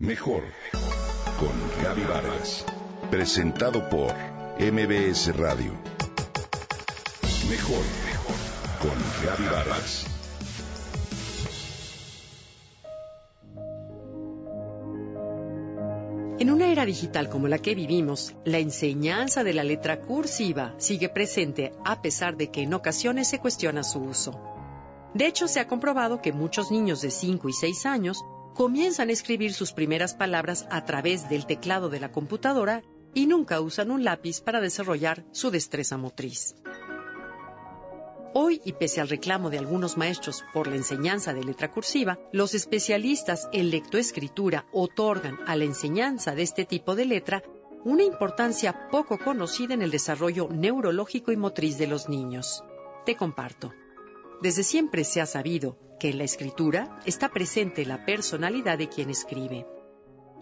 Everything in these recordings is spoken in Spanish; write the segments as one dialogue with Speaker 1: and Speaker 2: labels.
Speaker 1: Mejor con Gaby Vargas. Presentado por MBS Radio. Mejor con Gaby Vargas.
Speaker 2: En una era digital como la que vivimos, la enseñanza de la letra cursiva sigue presente a pesar de que en ocasiones se cuestiona su uso. De hecho, se ha comprobado que muchos niños de 5 y 6 años comienzan a escribir sus primeras palabras a través del teclado de la computadora y nunca usan un lápiz para desarrollar su destreza motriz. Hoy, y pese al reclamo de algunos maestros por la enseñanza de letra cursiva, los especialistas en lectoescritura otorgan a la enseñanza de este tipo de letra una importancia poco conocida en el desarrollo neurológico y motriz de los niños. Te comparto. Desde siempre se ha sabido que en la escritura está presente la personalidad de quien escribe.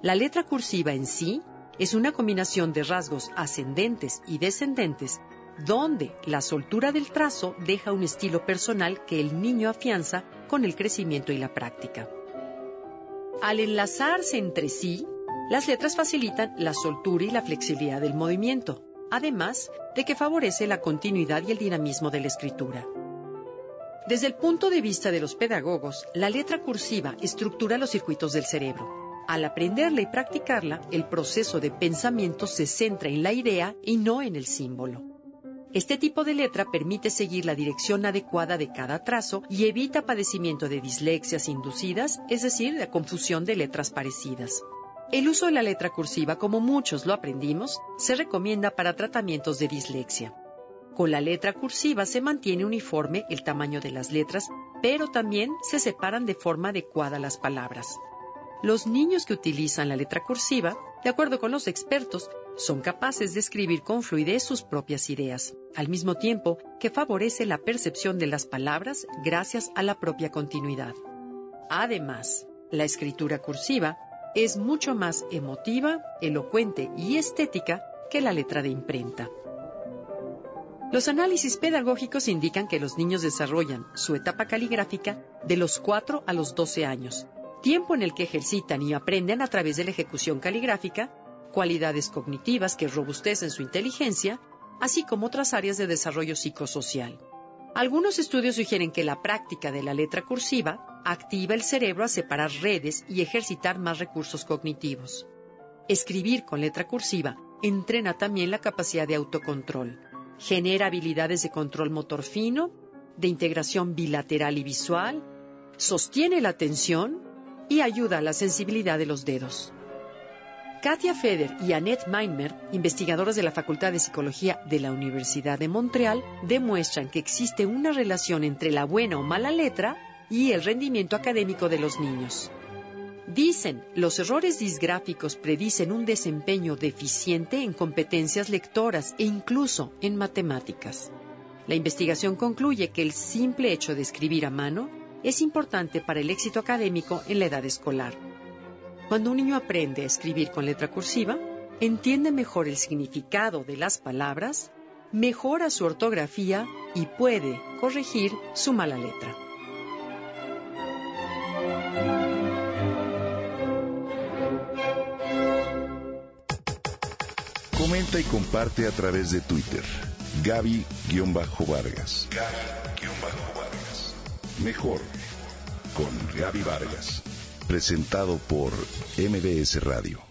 Speaker 2: La letra cursiva en sí es una combinación de rasgos ascendentes y descendentes donde la soltura del trazo deja un estilo personal que el niño afianza con el crecimiento y la práctica. Al enlazarse entre sí, las letras facilitan la soltura y la flexibilidad del movimiento, además de que favorece la continuidad y el dinamismo de la escritura. Desde el punto de vista de los pedagogos, la letra cursiva estructura los circuitos del cerebro. Al aprenderla y practicarla, el proceso de pensamiento se centra en la idea y no en el símbolo. Este tipo de letra permite seguir la dirección adecuada de cada trazo y evita padecimiento de dislexias inducidas, es decir, la confusión de letras parecidas. El uso de la letra cursiva, como muchos lo aprendimos, se recomienda para tratamientos de dislexia. Con la letra cursiva se mantiene uniforme el tamaño de las letras, pero también se separan de forma adecuada las palabras. Los niños que utilizan la letra cursiva, de acuerdo con los expertos, son capaces de escribir con fluidez sus propias ideas, al mismo tiempo que favorece la percepción de las palabras gracias a la propia continuidad. Además, la escritura cursiva es mucho más emotiva, elocuente y estética que la letra de imprenta. Los análisis pedagógicos indican que los niños desarrollan su etapa caligráfica de los 4 a los 12 años, tiempo en el que ejercitan y aprenden a través de la ejecución caligráfica cualidades cognitivas que robustecen su inteligencia, así como otras áreas de desarrollo psicosocial. Algunos estudios sugieren que la práctica de la letra cursiva activa el cerebro a separar redes y ejercitar más recursos cognitivos. Escribir con letra cursiva entrena también la capacidad de autocontrol genera habilidades de control motor fino, de integración bilateral y visual, sostiene la atención y ayuda a la sensibilidad de los dedos. Katia Feder y Annette Meinmer, investigadoras de la Facultad de Psicología de la Universidad de Montreal, demuestran que existe una relación entre la buena o mala letra y el rendimiento académico de los niños. Dicen, los errores disgráficos predicen un desempeño deficiente en competencias lectoras e incluso en matemáticas. La investigación concluye que el simple hecho de escribir a mano es importante para el éxito académico en la edad escolar. Cuando un niño aprende a escribir con letra cursiva, entiende mejor el significado de las palabras, mejora su ortografía y puede corregir su mala letra.
Speaker 1: Comenta y comparte a través de Twitter. Gaby-Vargas. Gaby-Vargas. Mejor con Gaby Vargas. Presentado por MBS Radio.